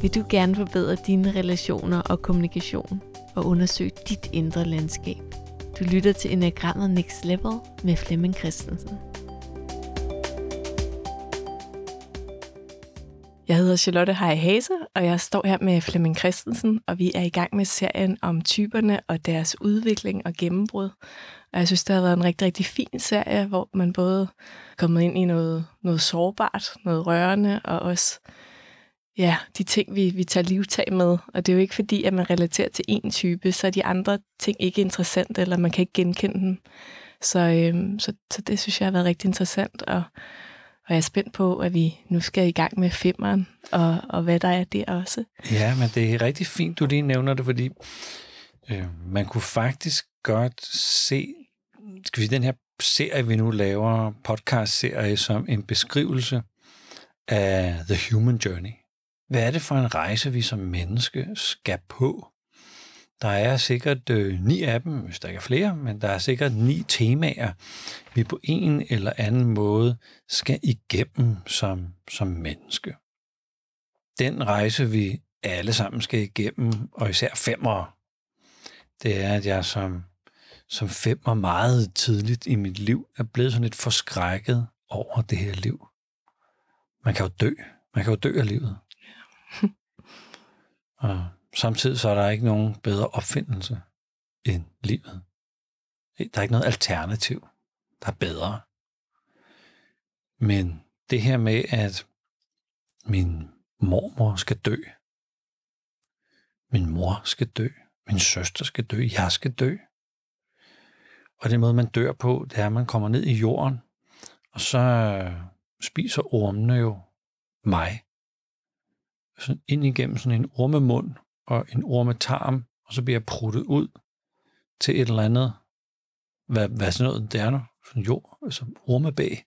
Vil du gerne forbedre dine relationer og kommunikation og undersøge dit indre landskab? Du lytter til Enagrammet Next Level med Flemming Christensen. Jeg hedder Charlotte Hej Hase, og jeg står her med Flemming Christensen, og vi er i gang med serien om typerne og deres udvikling og gennembrud. Og jeg synes, det har været en rigtig, rigtig fin serie, hvor man både er kommet ind i noget, noget sårbart, noget rørende, og også ja, de ting, vi, vi tager livtag med. Og det er jo ikke fordi, at man relaterer til en type, så er de andre ting ikke interessante, eller man kan ikke genkende dem. Så, øhm, så, så det synes jeg har været rigtig interessant, og, og jeg er spændt på, at vi nu skal i gang med femmeren, og, og hvad der er der også. Ja, men det er rigtig fint, du lige nævner det, fordi øh, man kunne faktisk godt se, skal vi sige, den her serie, vi nu laver, podcast-serie, som en beskrivelse af The Human Journey. Hvad er det for en rejse, vi som menneske skal på? Der er sikkert øh, ni af dem, hvis der ikke er flere, men der er sikkert ni temaer, vi på en eller anden måde skal igennem som, som menneske. Den rejse, vi alle sammen skal igennem, og især femmer, det er, at jeg som, som femmer meget tidligt i mit liv er blevet sådan lidt forskrækket over det her liv. Man kan jo dø. Man kan jo dø af livet. og samtidig så er der ikke nogen bedre opfindelse end livet. Der er ikke noget alternativ, der er bedre. Men det her med, at min mormor skal dø, min mor skal dø, min søster skal dø, jeg skal dø. Og den måde, man dør på, det er, at man kommer ned i jorden, og så spiser ormene jo mig. Sådan ind igennem sådan en ormemund og en ormetarm, og så bliver jeg pruttet ud til et eller andet, hvad, hvad sådan noget det er nu, sådan jord, altså ormebæg.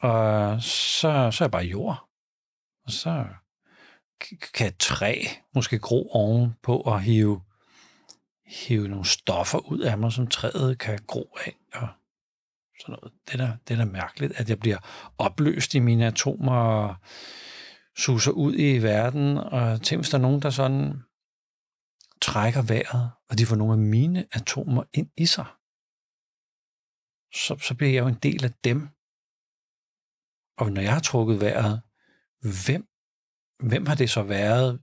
Og så, så er jeg bare jord. Og så kan et træ måske gro ovenpå og hive, hive nogle stoffer ud af mig, som træet kan gro af. Og sådan noget. Det er, da, det er da mærkeligt, at jeg bliver opløst i mine atomer og suser ud i verden. Og tænk, hvis der er nogen, der sådan trækker vejret, og de får nogle af mine atomer ind i sig, så, så bliver jeg jo en del af dem. Og når jeg har trukket vejret, hvem, hvem har det så været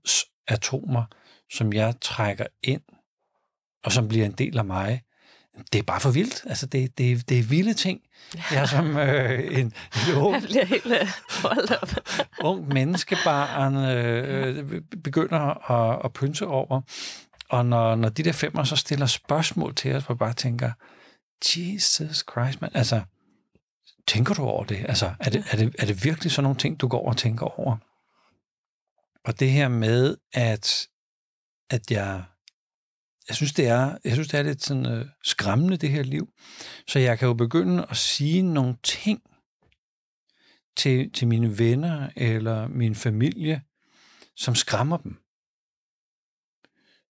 atomer, som jeg trækker ind, og som bliver en del af mig? Det er bare for vildt. Altså, det, det, det er vilde ting. Jeg er som øh, en, en ung, helt øh, op. ung menneskebarn øh, begynder at, at pynse over. Og når, når de der femmer så stiller spørgsmål til os, hvor jeg bare tænker, Jesus Christ, man, altså, tænker du over det? Altså, er det, er, det, er det virkelig sådan nogle ting, du går og tænker over? Og det her med, at, at jeg, jeg synes, det er, jeg synes, det er lidt sådan øh, skræmmende, det her liv. Så jeg kan jo begynde at sige nogle ting til, til mine venner eller min familie, som skræmmer dem.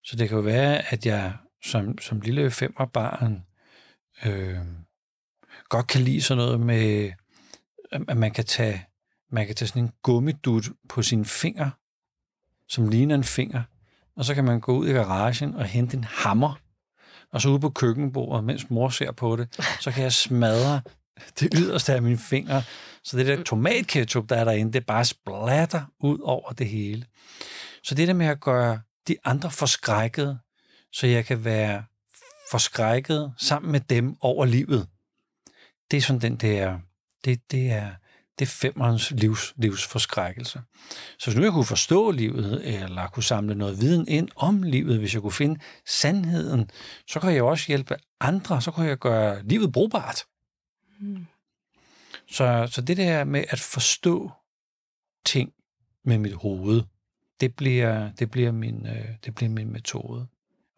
Så det kan jo være, at jeg som, som lille femmerbarn øh, godt kan lide sådan noget med, at man kan tage, man kan tage sådan en gummidut på sin finger, som ligner en finger, og så kan man gå ud i garagen og hente en hammer, og så ude på køkkenbordet, mens mor ser på det, så kan jeg smadre det yderste af mine fingre, så det der tomatketchup, der er derinde, det bare splatter ud over det hele. Så det der med at gøre de andre forskrækket, så jeg kan være forskrækket sammen med dem over livet. Det er sådan den der, det, det er, det er femmerens livs, livs forskrækkelse. Så hvis nu jeg kunne forstå livet, eller kunne samle noget viden ind om livet, hvis jeg kunne finde sandheden, så kan jeg også hjælpe andre, så kan jeg gøre livet brugbart. Mm. Så, så det der med at forstå ting med mit hoved, det bliver, det bliver, min, øh, det bliver min metode.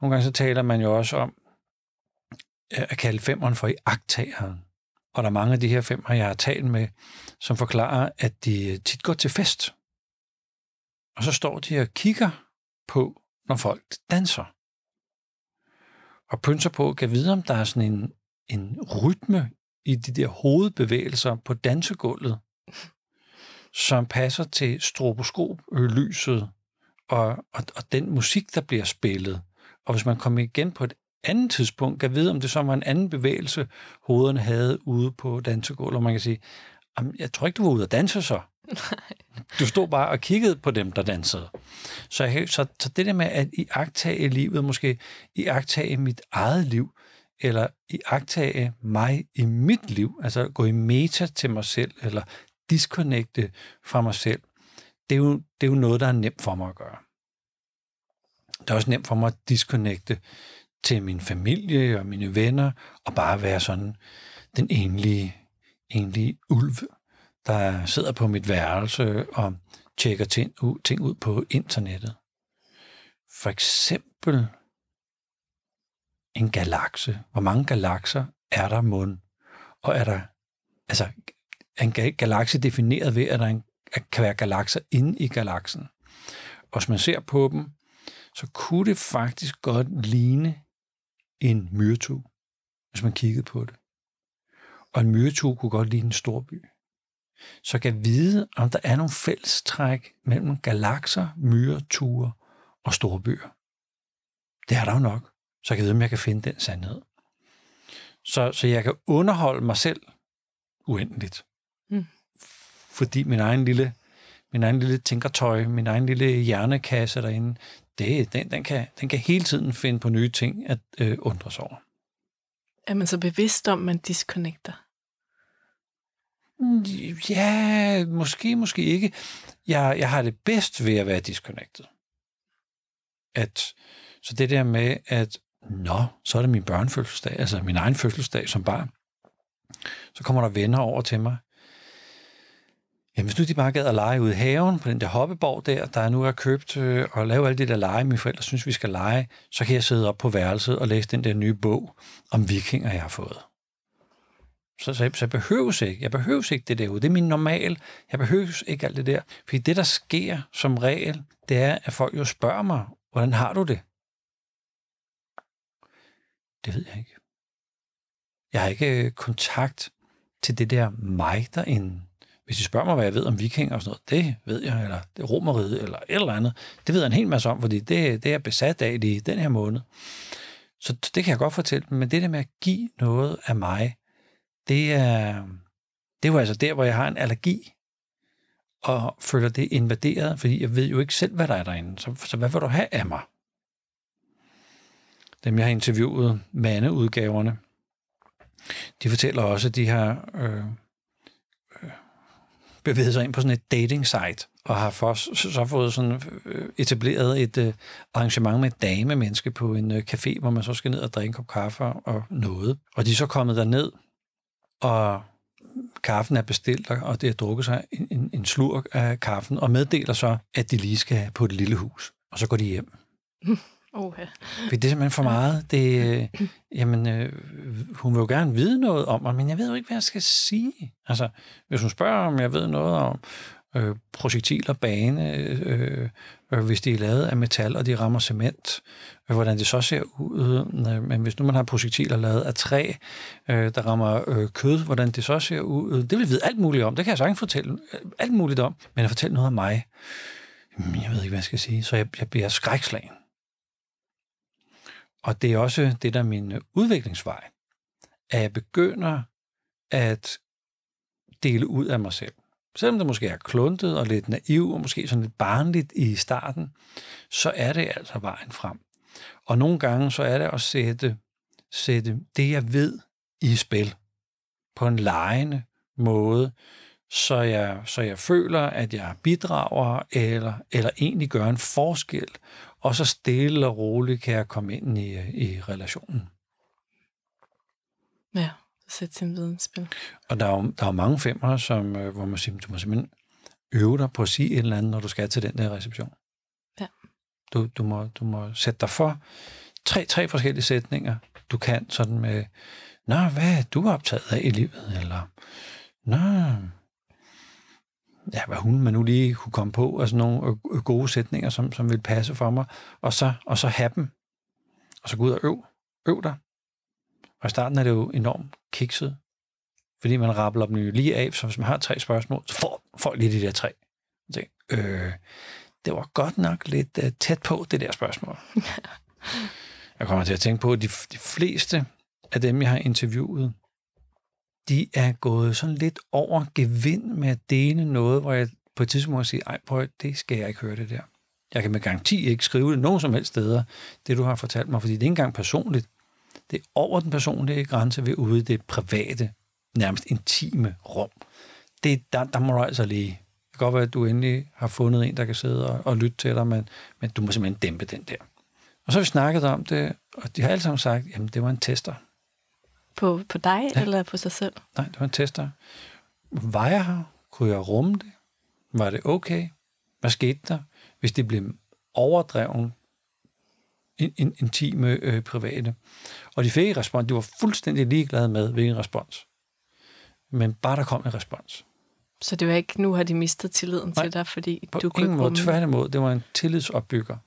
Nogle gange så taler man jo også om at kalde femmeren for i agtageren. Og der er mange af de her femmer, jeg har talt med, som forklarer, at de tit går til fest. Og så står de og kigger på, når folk danser. Og pynser på, kan vide, om der er sådan en, en rytme i de der hovedbevægelser på dansegulvet, som passer til stroboskoplyset og, og, og den musik, der bliver spillet. Og hvis man kommer igen på et andet tidspunkt, kan vide, om det så var en anden bevægelse, hovederne havde ude på dansegulvet, og man kan sige, jeg tror ikke, du var ude at danse så. Du stod bare og kiggede på dem, der dansede. Så, jeg, så, så det der med at iagtage livet, måske iagtage mit eget liv, eller iagtage mig i mit liv, altså gå i meta til mig selv, eller disconnecte fra mig selv, det er, jo, det er jo noget, der er nemt for mig at gøre. Det er også nemt for mig at disconnecte til min familie og mine venner, og bare være sådan den enlige, enlige ulv, der sidder på mit værelse og tjekker ting ud, ting ud på internettet. For eksempel en galakse. Hvor mange galakser er der mund? Og er der, altså, en galakse defineret ved, at der en, at kan være galakser inde i galaksen. Og hvis man ser på dem, så kunne det faktisk godt ligne en myretue, hvis man kiggede på det. Og en myretue kunne godt ligne en stor by. Så kan vide, om der er nogle fællestræk mellem galakser, myreture og storbyer. Det er der jo nok. Så jeg kan vide, om jeg kan finde den sandhed. Så, så jeg kan underholde mig selv uendeligt. Mm. Fordi min egen lille min egen lille tænkertøj, min egen lille hjernekasse derinde, det, den, den, kan, den kan hele tiden finde på nye ting at øh, undre over. Er man så bevidst om, at man disconnecter? Ja, måske, måske ikke. Jeg, jeg har det bedst ved at være disconnected. At, så det der med, at nå, så er det min børnefødselsdag, altså min egen fødselsdag som barn. Så kommer der venner over til mig. Jamen, hvis nu de bare gad at lege ude i haven på den der hoppeborg der, der nu er købt øh, og lave alle de der lege, mine forældre synes, vi skal lege, så kan jeg sidde op på værelset og læse den der nye bog om vikinger, jeg har fået. Så, så, så jeg behøves ikke. Jeg behøves ikke det derude. Det er min normal. Jeg behøves ikke alt det der. Fordi det, der sker som regel, det er, at folk jo spørger mig, hvordan har du det? Det ved jeg ikke. Jeg har ikke øh, kontakt til det der mig derinde. Hvis I spørger mig, hvad jeg ved om vikinger og sådan noget, det ved jeg, eller det romeriet, eller et eller andet. Det ved jeg en hel masse om, fordi det, det er besat af i den her måned. Så det kan jeg godt fortælle, men det der med at give noget af mig, det er, det er jo altså der, hvor jeg har en allergi, og føler det invaderet, fordi jeg ved jo ikke selv, hvad der er derinde. Så, så hvad vil du have af mig? Dem, jeg har interviewet, mandeudgaverne, de fortæller også, at de har øh, bevæget sig ind på sådan et dating site, og har for, så fået sådan øh, etableret et øh, arrangement med et dame-menneske på en øh, café, hvor man så skal ned og drikke en kop kaffe og noget. Og de er så kommet derned, og kaffen er bestilt, og det har drukket sig en, en, en slurk af kaffen, og meddeler så, at de lige skal på et lille hus. Og så går de hjem. Oha. For det er simpelthen for meget. Det, øh, jamen, øh, hun vil jo gerne vide noget om mig, men jeg ved jo ikke, hvad jeg skal sige. Altså, hvis hun spørger, om jeg ved noget om øh, projektiler, bane, øh, øh, hvis de er lavet af metal, og de rammer cement, øh, hvordan det så ser ud. Øh, men hvis nu man har projektiler lavet af træ, øh, der rammer øh, kød, hvordan det så ser ud. Det vil jeg vide alt muligt om. Det kan jeg sagtens fortælle alt muligt om. Men at fortælle noget om mig, jeg ved ikke, hvad jeg skal sige. Så jeg, jeg bliver skrækslagen. Og det er også det, der er min øh, udviklingsvej. At jeg begynder at dele ud af mig selv. Selvom det måske er kluntet og lidt naiv og måske sådan lidt barnligt i starten, så er det altså vejen frem. Og nogle gange så er det at sætte, sætte det, jeg ved, i spil på en lejende måde, så jeg, så jeg føler, at jeg bidrager eller, eller egentlig gør en forskel, og så stille og roligt kan jeg komme ind i, i relationen. Ja, sætte sin viden spil. Og der er jo, der er jo mange femmer, som, øh, hvor man siger, du må simpelthen øve dig på at sige et eller andet, når du skal til den der reception. Ja. Du, du, må, du må sætte dig for tre, tre forskellige sætninger, du kan sådan med, Nå, hvad er du optaget af i livet? Eller, Nå, ja, hvad hun man nu lige kunne komme på, altså nogle øh, gode sætninger, som, som vil passe for mig, og så, og så have dem, og så gå ud og øv, øv dig. Og i starten er det jo enormt kikset, fordi man rappler dem jo lige af, så hvis man har tre spørgsmål, så får folk lige de der tre. Så, øh, det var godt nok lidt uh, tæt på, det der spørgsmål. jeg kommer til at tænke på, at de, de fleste af dem, jeg har interviewet, de er gået sådan lidt over gevind med at dele noget, hvor jeg på et tidspunkt må sige, ej prøv, det skal jeg ikke høre det der. Jeg kan med garanti ikke skrive det nogen som helst steder, det du har fortalt mig, fordi det er ikke engang personligt. Det er over den personlige grænse ved ude i det private, nærmest intime rum. Det, der, der må du altså lige. Det kan godt være, at du endelig har fundet en, der kan sidde og, og lytte til dig, men, men du må simpelthen dæmpe den der. Og så har vi snakket om det, og de har alle sammen sagt, jamen det var en tester. På, på dig ja. eller på sig selv? Nej, det var en tester. Var jeg her? Kunne jeg rumme det? Var det okay? Hvad skete der, hvis det blev overdreven in, in, intime øh, private? Og de fik ikke respons. De var fuldstændig ligeglade med, hvilken respons. Men bare der kom en respons. Så det var ikke, nu har de mistet tilliden Nej, til dig, fordi på du kunne ingen måde. Tværtimod, det var en tillidsopbygger.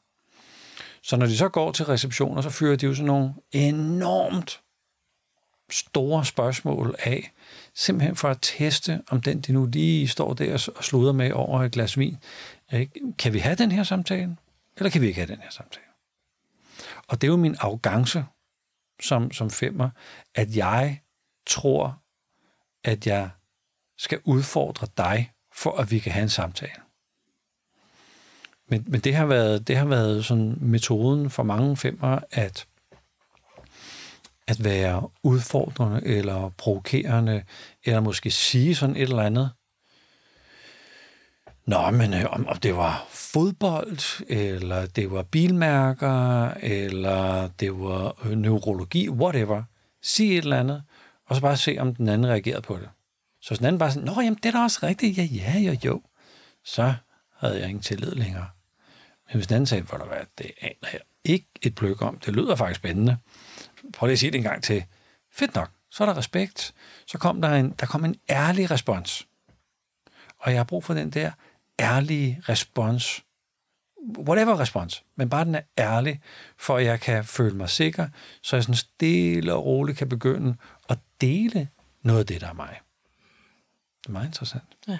Så når de så går til receptioner, så fyrer de jo sådan nogle enormt store spørgsmål af, simpelthen for at teste, om den, de nu lige står der og sluder med over et glas vin, kan vi have den her samtale, eller kan vi ikke have den her samtale? Og det er jo min arrogance som, som femmer, at jeg tror, at jeg skal udfordre dig, for at vi kan have en samtale. Men, men det har været, det har været sådan metoden for mange femmer, at at være udfordrende eller provokerende, eller måske sige sådan et eller andet. Nå, men øh, om, om det var fodbold, eller det var bilmærker, eller det var øh, neurologi, whatever. Sig et eller andet, og så bare se, om den anden reagerede på det. Så hvis den anden bare sådan, nå, jamen, det er da også rigtigt, ja, ja, jo, jo. Så havde jeg ingen tillid længere. Men hvis den anden sagde, hvor der var, det aner jeg ikke et pløk om, det lyder faktisk spændende, prøv lige at sige det en gang til. Fedt nok. Så er der respekt. Så kom der en, der kom en ærlig respons. Og jeg har brug for den der ærlige respons. Whatever respons. Men bare den er ærlig, for at jeg kan føle mig sikker, så jeg sådan stille og roligt kan begynde at dele noget af det, der er mig. Det er meget interessant. Ja.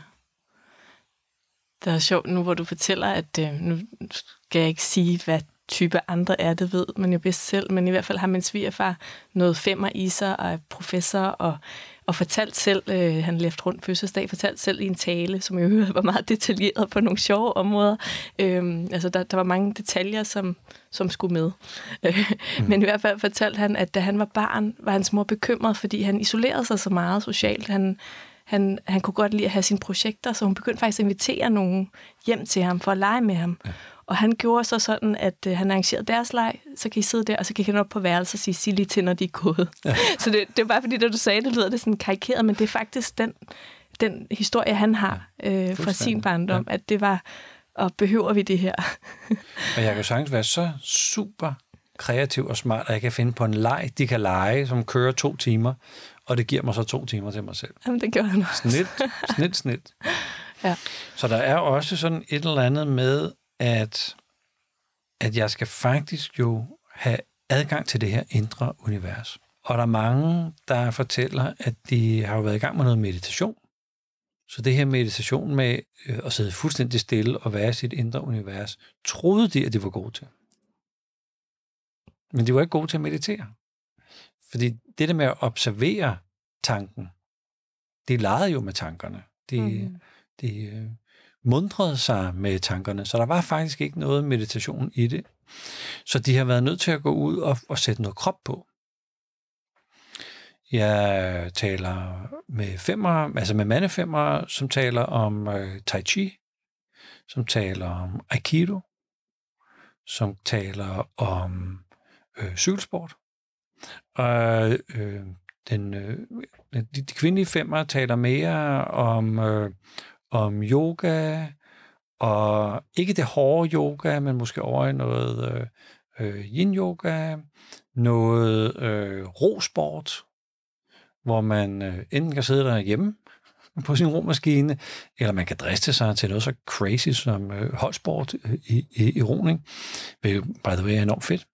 Det er sjovt nu, hvor du fortæller, at øh, nu skal jeg ikke sige, hvad type andre er, det ved man jo bedst selv, men i hvert fald har min svigerfar noget femmer i sig, og er professor, og, og fortalt selv, øh, han lefte rundt fødselsdag, fortalt selv i en tale, som jo var meget detaljeret på nogle sjove områder. Øh, altså, der, der var mange detaljer, som, som skulle med. mm. Men i hvert fald fortalte han, at da han var barn, var hans mor bekymret, fordi han isolerede sig så meget socialt. Han, han, han kunne godt lide at have sine projekter, så hun begyndte faktisk at invitere nogen hjem til ham for at lege med ham. Ja. Og han gjorde så sådan, at øh, han arrangerede deres leg, så kan I sidde der, og så gik han op på værelset og sige, sig lige til, når de er gået. Ja. så det, det var bare fordi, da du sagde det, lyder det sådan karikeret, men det er faktisk den, den historie, han har øh, fra sin barndom, ja. at det var, og behøver vi det her? og jeg kan sagtens være så super kreativ og smart, at jeg kan finde på en leg, de kan lege, som kører to timer, og det giver mig så to timer til mig selv. Jamen, det gør han også. Snit, snit, snit. Ja. Så der er også sådan et eller andet med, at, at jeg skal faktisk jo have adgang til det her indre univers. Og der er mange, der fortæller, at de har været i gang med noget meditation. Så det her meditation med øh, at sidde fuldstændig stille og være i sit indre univers, troede de, at de var gode til. Men de var ikke gode til at meditere. Fordi det der med at observere tanken, de legede jo med tankerne. De, mm. de øh, mundrede sig med tankerne, så der var faktisk ikke noget meditation i det. Så de har været nødt til at gå ud og, og sætte noget krop på. Jeg taler med femmer, altså med mandefemmer, som taler om øh, tai chi, som taler om aikido, som taler om øh, cykelsport. Og øh, den, øh, de, de kvindelige femmer taler mere om øh, om yoga, og ikke det hårde yoga, men måske over i noget øh, øh yin-yoga, noget øh, rosport, hvor man øh, enten kan sidde derhjemme på sin romaskine, eller man kan driste sig til noget så crazy som øh, holdsport øh, i, i, i roning, hvilket by the way er enormt fedt.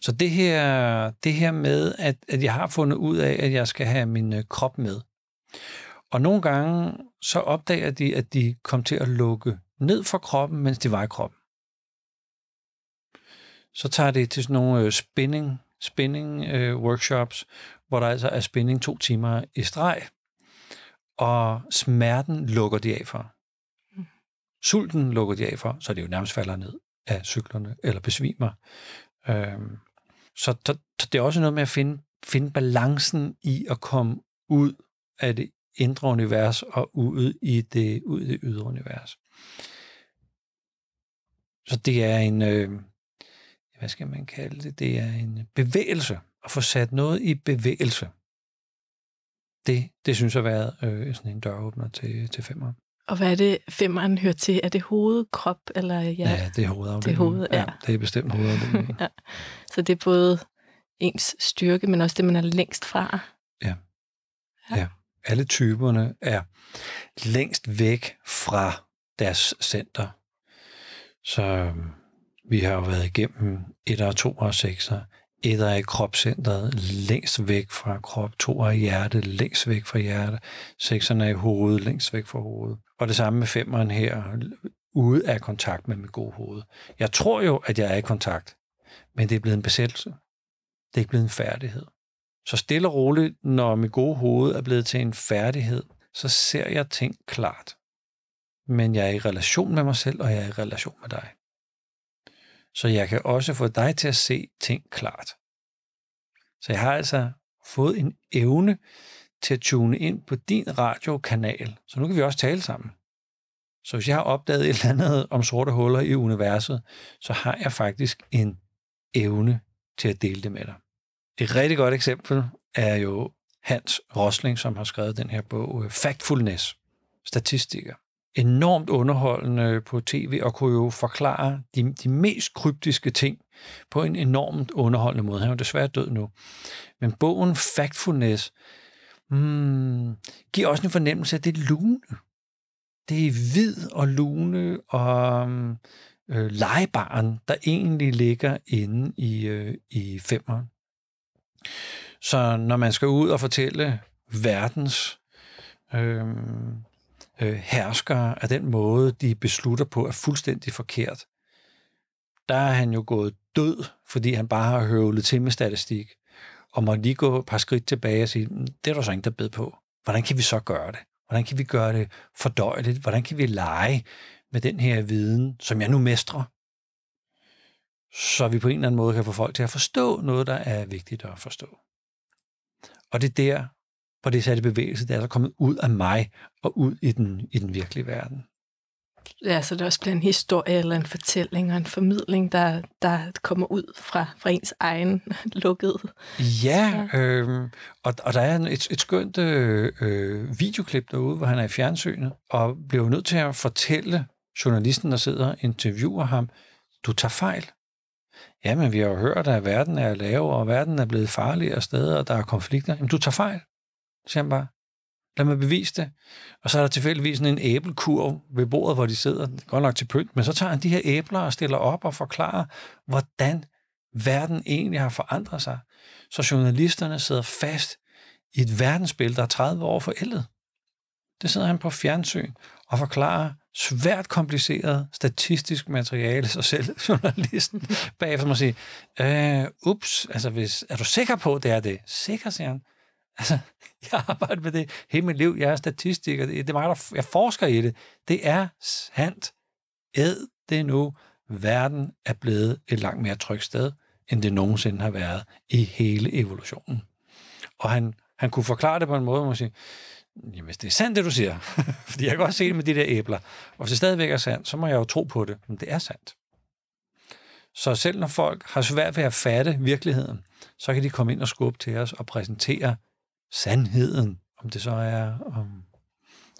Så det her, det her med, at, at jeg har fundet ud af, at jeg skal have min øh, krop med. Og nogle gange så opdager de, at de kom til at lukke ned fra kroppen, mens de var i kroppen. Så tager det til sådan nogle øh, spinning, spinning øh, workshops, hvor der altså er spinning to timer i streg, og smerten lukker de af for. Mm. Sulten lukker de af for, så det jo nærmest falder ned af cyklerne eller besvimer. Øhm, så det er også noget med at finde, finde balancen i at komme ud af det indre univers og ud i det, ud i det ydre univers. Så det er en, øh, hvad skal man kalde det, det er en bevægelse, at få sat noget i bevægelse. Det, det synes jeg har været øh, sådan en døråbner til, til femmer. Og hvad er det, femmeren hører til? Er det hoved, krop eller ja? Ja, det er hovedafdelingen. Det er hoved, ja. ja. det er bestemt hovedafdelingen. ja. Så det er både ens styrke, men også det, man er længst fra. Ja. ja. ja. Alle typerne er længst væk fra deres center. Så øhm, vi har jo været igennem 1 og 2 og sekser. Et er i kropscentret, længst væk fra krop. 2 er i hjerte, længst væk fra hjertet. Sekserne er i hovedet, længst væk fra hovedet. Og det samme med 5'eren her, ude af kontakt med mit gode hoved. Jeg tror jo, at jeg er i kontakt, men det er blevet en besættelse. Det er ikke blevet en færdighed. Så stille og roligt, når mit gode hoved er blevet til en færdighed, så ser jeg ting klart. Men jeg er i relation med mig selv, og jeg er i relation med dig. Så jeg kan også få dig til at se ting klart. Så jeg har altså fået en evne til at tune ind på din radiokanal, så nu kan vi også tale sammen. Så hvis jeg har opdaget et eller andet om sorte huller i universet, så har jeg faktisk en evne til at dele det med dig. Et rigtig godt eksempel er jo Hans Rosling, som har skrevet den her bog, øh, Factfulness, statistikker. Enormt underholdende på tv og kunne jo forklare de, de mest kryptiske ting på en enormt underholdende måde. Han er jo desværre død nu. Men bogen Factfulness hmm, giver også en fornemmelse af det lune. Det er hvid og lune og øh, legebaren, der egentlig ligger inde i, øh, i femmeren. Så når man skal ud og fortælle verdens øh, øh, herskere af den måde, de beslutter på, er fuldstændig forkert, der er han jo gået død, fordi han bare har høvlet til med statistik, og må lige gå et par skridt tilbage og sige, mm, det er der så ingen, der bed på. Hvordan kan vi så gøre det? Hvordan kan vi gøre det fordøjeligt? Hvordan kan vi lege med den her viden, som jeg nu mestrer? Så vi på en eller anden måde kan få folk til at forstå noget, der er vigtigt at forstå. Og det er der, hvor det er sat i bevægelse, det er der kommet ud af mig og ud i den, i den virkelige verden. Ja, så det også bliver en historie eller en fortælling og en formidling, der, der kommer ud fra, fra ens egen lukket. Ja, ja. Øh, og, og der er et, et skønt øh, øh, videoklip derude, hvor han er i fjernsynet, og bliver nødt til at fortælle journalisten, der sidder og interviewer ham, du tager fejl. Jamen, vi har jo hørt, at verden er lav, og verden er blevet farligere steder, og der er konflikter. Jamen, du tager fejl, siger han bare. Lad mig bevise det. Og så er der tilfældigvis en æblekurv ved bordet, hvor de sidder, godt nok til pynt, men så tager han de her æbler og stiller op og forklarer, hvordan verden egentlig har forandret sig. Så journalisterne sidder fast i et verdensbillede, der er 30 år forældet. Det sidder han på fjernsyn og forklarer svært kompliceret statistisk materiale, så selv journalisten bagefter må sige, øh, ups, altså hvis, er du sikker på, at det er det? Sikker, siger han. Altså, jeg arbejder med det hele mit liv. Jeg er statistiker. Det er mig, der jeg forsker i det. Det er sandt. Æd det nu. Verden er blevet et langt mere trygt sted, end det nogensinde har været i hele evolutionen. Og han, han kunne forklare det på en måde, hvor man siger, jamen hvis det er sandt, det du siger, fordi jeg kan godt se det med de der æbler, og hvis det stadigvæk er sandt, så må jeg jo tro på det, men det er sandt. Så selv når folk har svært ved at fatte virkeligheden, så kan de komme ind og skubbe til os og præsentere sandheden, om det så er om,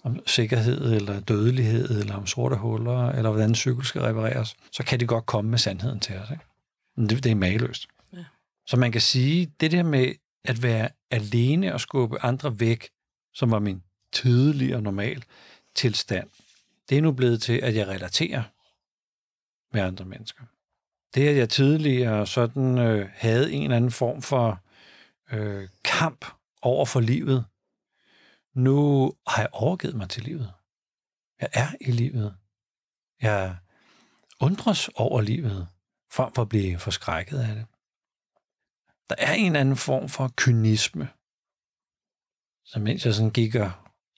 om sikkerhed, eller dødelighed, eller om sorte huller, eller hvordan cykel skal repareres, så kan de godt komme med sandheden til os. Ikke? Men det, det er mageløst. Ja. Så man kan sige, det der med at være alene og skubbe andre væk, som var min tidligere normal tilstand, det er nu blevet til, at jeg relaterer med andre mennesker. Det, at jeg tidligere sådan øh, havde en eller anden form for øh, kamp over for livet. Nu har jeg overgivet mig til livet. Jeg er i livet. Jeg undres over livet, frem for at blive forskrækket af det. Der er en anden form for kynisme. Så mens jeg sådan gik og,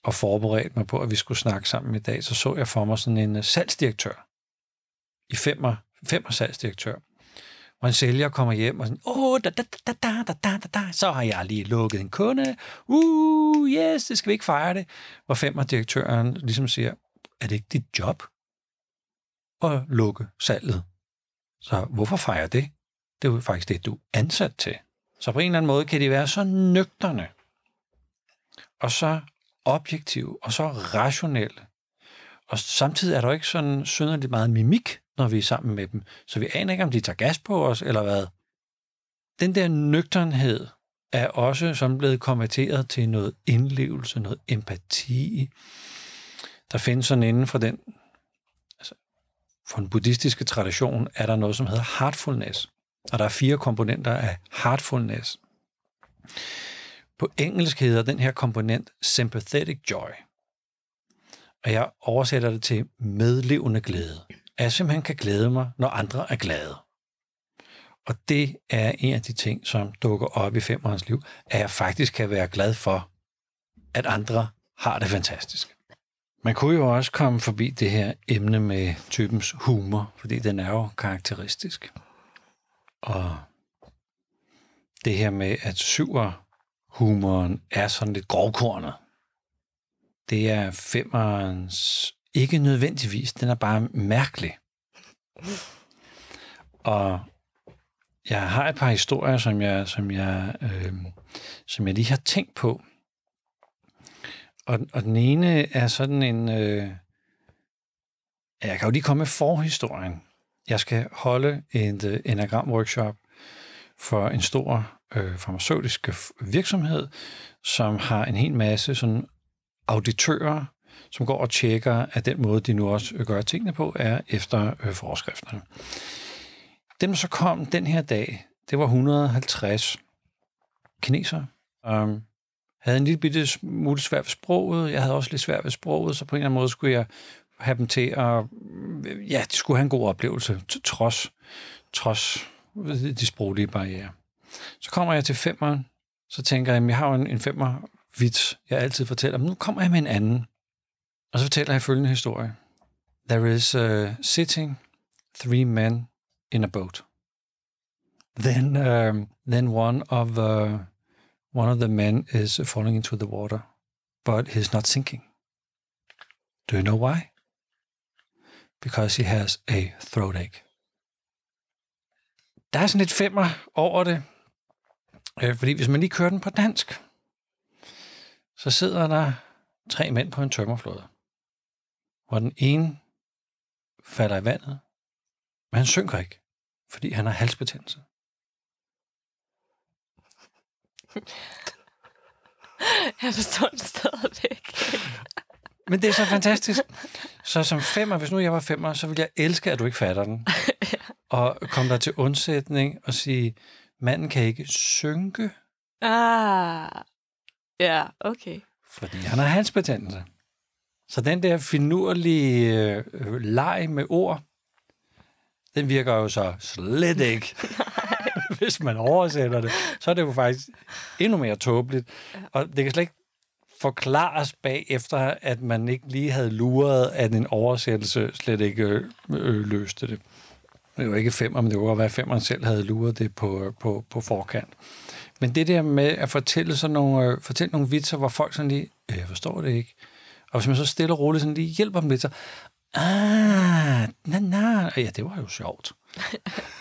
og forberedte mig på, at vi skulle snakke sammen i dag, så så jeg for mig sådan en øh, salgsdirektør. I femmer, femmer salgsdirektør. Og en sælger kommer hjem og sådan, åh, oh, da, da, da, da, da, da, da, så har jeg lige lukket en kunde. Uh, yes, det skal vi ikke fejre det. Hvor femmerdirektøren ligesom siger, er det ikke dit job at lukke salget? Så hvorfor fejre det? Det er jo faktisk det, du er ansat til. Så på en eller anden måde kan de være så nøgterne, og så objektive, og så rationelle. Og samtidig er der ikke sådan synderligt meget mimik, når vi er sammen med dem. Så vi aner ikke, om de tager gas på os, eller hvad. Den der nøgternhed er også som blevet konverteret til noget indlevelse, noget empati. Der findes sådan inden for den, altså for den buddhistiske tradition, er der noget, som hedder heartfulness. Og der er fire komponenter af heartfulness. På engelsk hedder den her komponent sympathetic joy. Og jeg oversætter det til medlevende glæde. At jeg simpelthen kan glæde mig, når andre er glade. Og det er en af de ting, som dukker op i femårens liv, at jeg faktisk kan være glad for, at andre har det fantastisk. Man kunne jo også komme forbi det her emne med typens humor, fordi den er jo karakteristisk. Og det her med, at syver humoren er sådan lidt grovkornet. Det er femmerens ikke nødvendigvis, den er bare mærkelig. Og jeg har et par historier, som jeg, som jeg, øh, som jeg lige har tænkt på. Og, og den ene er sådan en... Øh, jeg kan jo lige komme med forhistorien. Jeg skal holde en uh, øh, enagram-workshop for en stor øh, farmaceutiske virksomhed, som har en hel masse sådan auditører, som går og tjekker, at den måde, de nu også øh, gør tingene på, er efter øh, forskrifterne. Dem, så kom den her dag, det var 150 kinesere, um, havde en lille bitte smule svært ved sproget. Jeg havde også lidt svært ved sproget, så på en eller anden måde skulle jeg have dem til at... Ja, de skulle have en god oplevelse, trods, trods de sproglige barriere. Så kommer jeg til femmeren, så tænker jeg, at jeg har jo en, en femmer vits, jeg altid fortæller, men nu kommer jeg med en anden. Og så fortæller jeg følgende historie. There is uh, sitting three men in a boat. Then, um, then one of the one of the men is falling into the water, but he's not sinking. Do you know why? Because he has a throat ache. Der er sådan lidt femmer over det, øh, fordi hvis man lige kører den på dansk, så sidder der tre mænd på en tømmerflåde, hvor den ene falder i vandet, men han synker ikke, fordi han har halsbetændelse. Jeg forstår det stadigvæk. Men det er så fantastisk. Så som femmer, hvis nu jeg var femmer, så ville jeg elske, at du ikke fatter den. ja. Og komme der til undsætning og sige, manden kan ikke synke. Ah, ja, okay. Fordi han har halsbetændelse. Så den der finurlige øh, leg med ord, den virker jo så slet ikke. Hvis man oversætter det, så er det jo faktisk endnu mere tåbeligt. Og det kan slet ikke forklares bagefter, at man ikke lige havde luret, at en oversættelse slet ikke øh, øh, løste det. Det var ikke femmer, men det var være, at femmeren selv havde luret det på, på, på forkant. Men det der med at fortælle, sådan nogle, øh, fortælle nogle vitser, hvor folk sådan lige, øh, jeg forstår det ikke. Og hvis man så stille og roligt sådan lige hjælper dem lidt, så, ah, na, na. Ja, det var jo sjovt.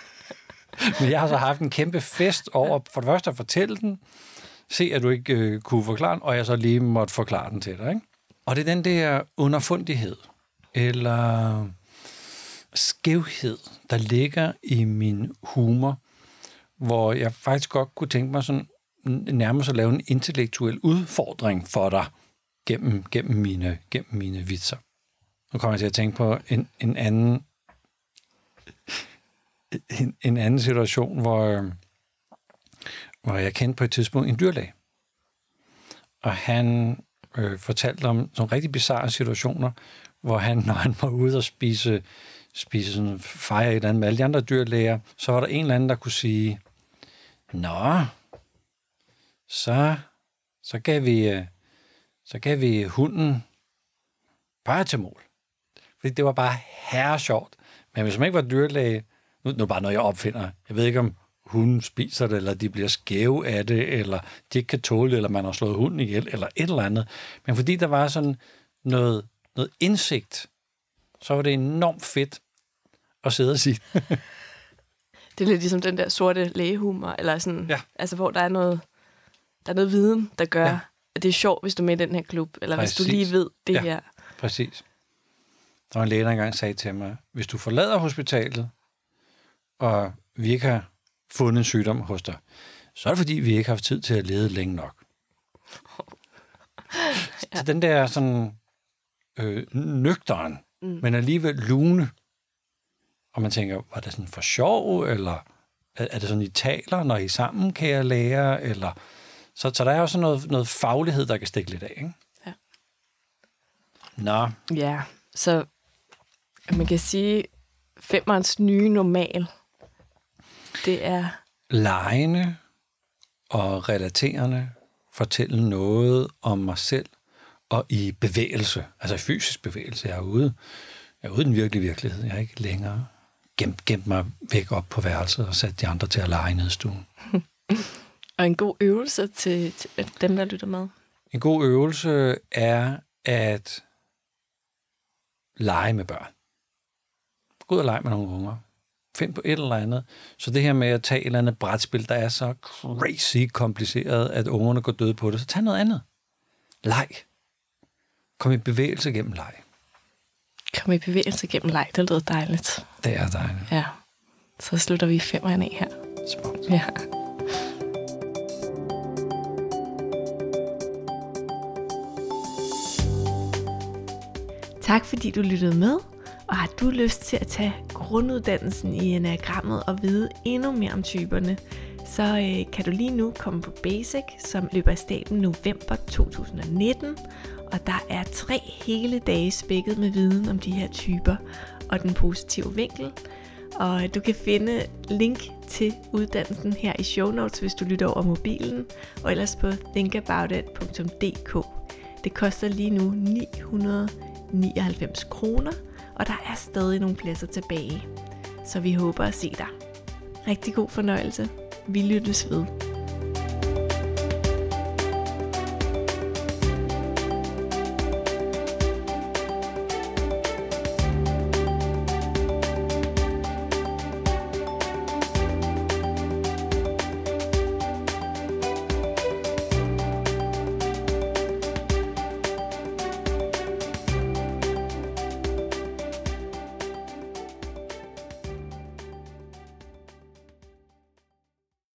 Men jeg har så haft en kæmpe fest over, for det første at fortælle den, se at du ikke øh, kunne forklare den, og jeg så lige måtte forklare den til dig. Ikke? Og det er den der underfundighed, eller skævhed, der ligger i min humor, hvor jeg faktisk godt kunne tænke mig sådan nærmest at lave en intellektuel udfordring for dig gennem, gennem, mine, gennem mine vitser. Nu kommer jeg til at tænke på en, en anden en, en anden situation, hvor, hvor jeg kendte på et tidspunkt en dyrlæge. Og han øh, fortalte om nogle rigtig bizarre situationer, hvor han, når han var ude og spise, spise sådan fejre et eller andet med alle de andre dyrlæger, så var der en eller anden, der kunne sige, Nå, så, så, gav vi, øh, så gav vi hunden paracetamol. Fordi det var bare herre sjovt. Men hvis man ikke var dyrlæge, nu, nu er bare noget, jeg opfinder. Jeg ved ikke, om hunden spiser det, eller de bliver skæve af det, eller de ikke kan tåle det, eller man har slået hunden ihjel, eller et eller andet. Men fordi der var sådan noget, noget indsigt, så var det enormt fedt at sidde og sige. det er lidt ligesom den der sorte lægehumor, eller sådan, Ja. altså hvor der er noget, der er noget viden, der gør, Ja. at det er sjovt, hvis du er med i den her klub, eller Præcis. hvis du lige ved det ja. her. Præcis. Der var en læge, der engang sagde til mig, hvis du forlader hospitalet, og vi ikke har fundet en sygdom hos dig, så er det fordi, vi ikke har haft tid til at lede længe nok. ja. Så den der sådan øh, nøgteren, mm. men alligevel lune, og man tænker, var det sådan for sjov, eller er, er det sådan, I taler, når I er sammen, kære lærer, eller... Så, så der er jo sådan noget, noget faglighed, der kan stikke lidt af, ikke? Ja. Nå, Ja, så man kan sige, femmerens nye normal, det er, legende og relaterende fortælle noget om mig selv og i bevægelse, altså i fysisk bevægelse. Jeg er ude, jeg er ude i den virkelige virkelighed. Jeg er ikke længere gemt, gemt mig væk op på værelset og sat de andre til at lege nede i stuen. og en god øvelse til, til dem, der lytter med. En god øvelse er at lege med børn. Gå ud og lege med nogle unger. Find på et eller andet. Så det her med at tage et eller andet brætspil, der er så crazy kompliceret, at ungerne går døde på det, så tag noget andet. Leg. Kom i bevægelse gennem leg. Kom i bevægelse gennem leg, det lyder dejligt. Det er dejligt. Ja, så slutter vi femmeren af her. Smukt. Ja. Tak fordi du lyttede med, og har du lyst til at tage grunduddannelsen i enagrammet og vide endnu mere om typerne, så øh, kan du lige nu komme på Basic, som løber af staben november 2019, og der er tre hele dage spækket med viden om de her typer og den positive vinkel. Og du kan finde link til uddannelsen her i show notes, hvis du lytter over mobilen, og ellers på thinkaboutit.dk. Det koster lige nu 999 kroner, og der er stadig nogle pladser tilbage. Så vi håber at se dig. Rigtig god fornøjelse. Vi lyttes ved.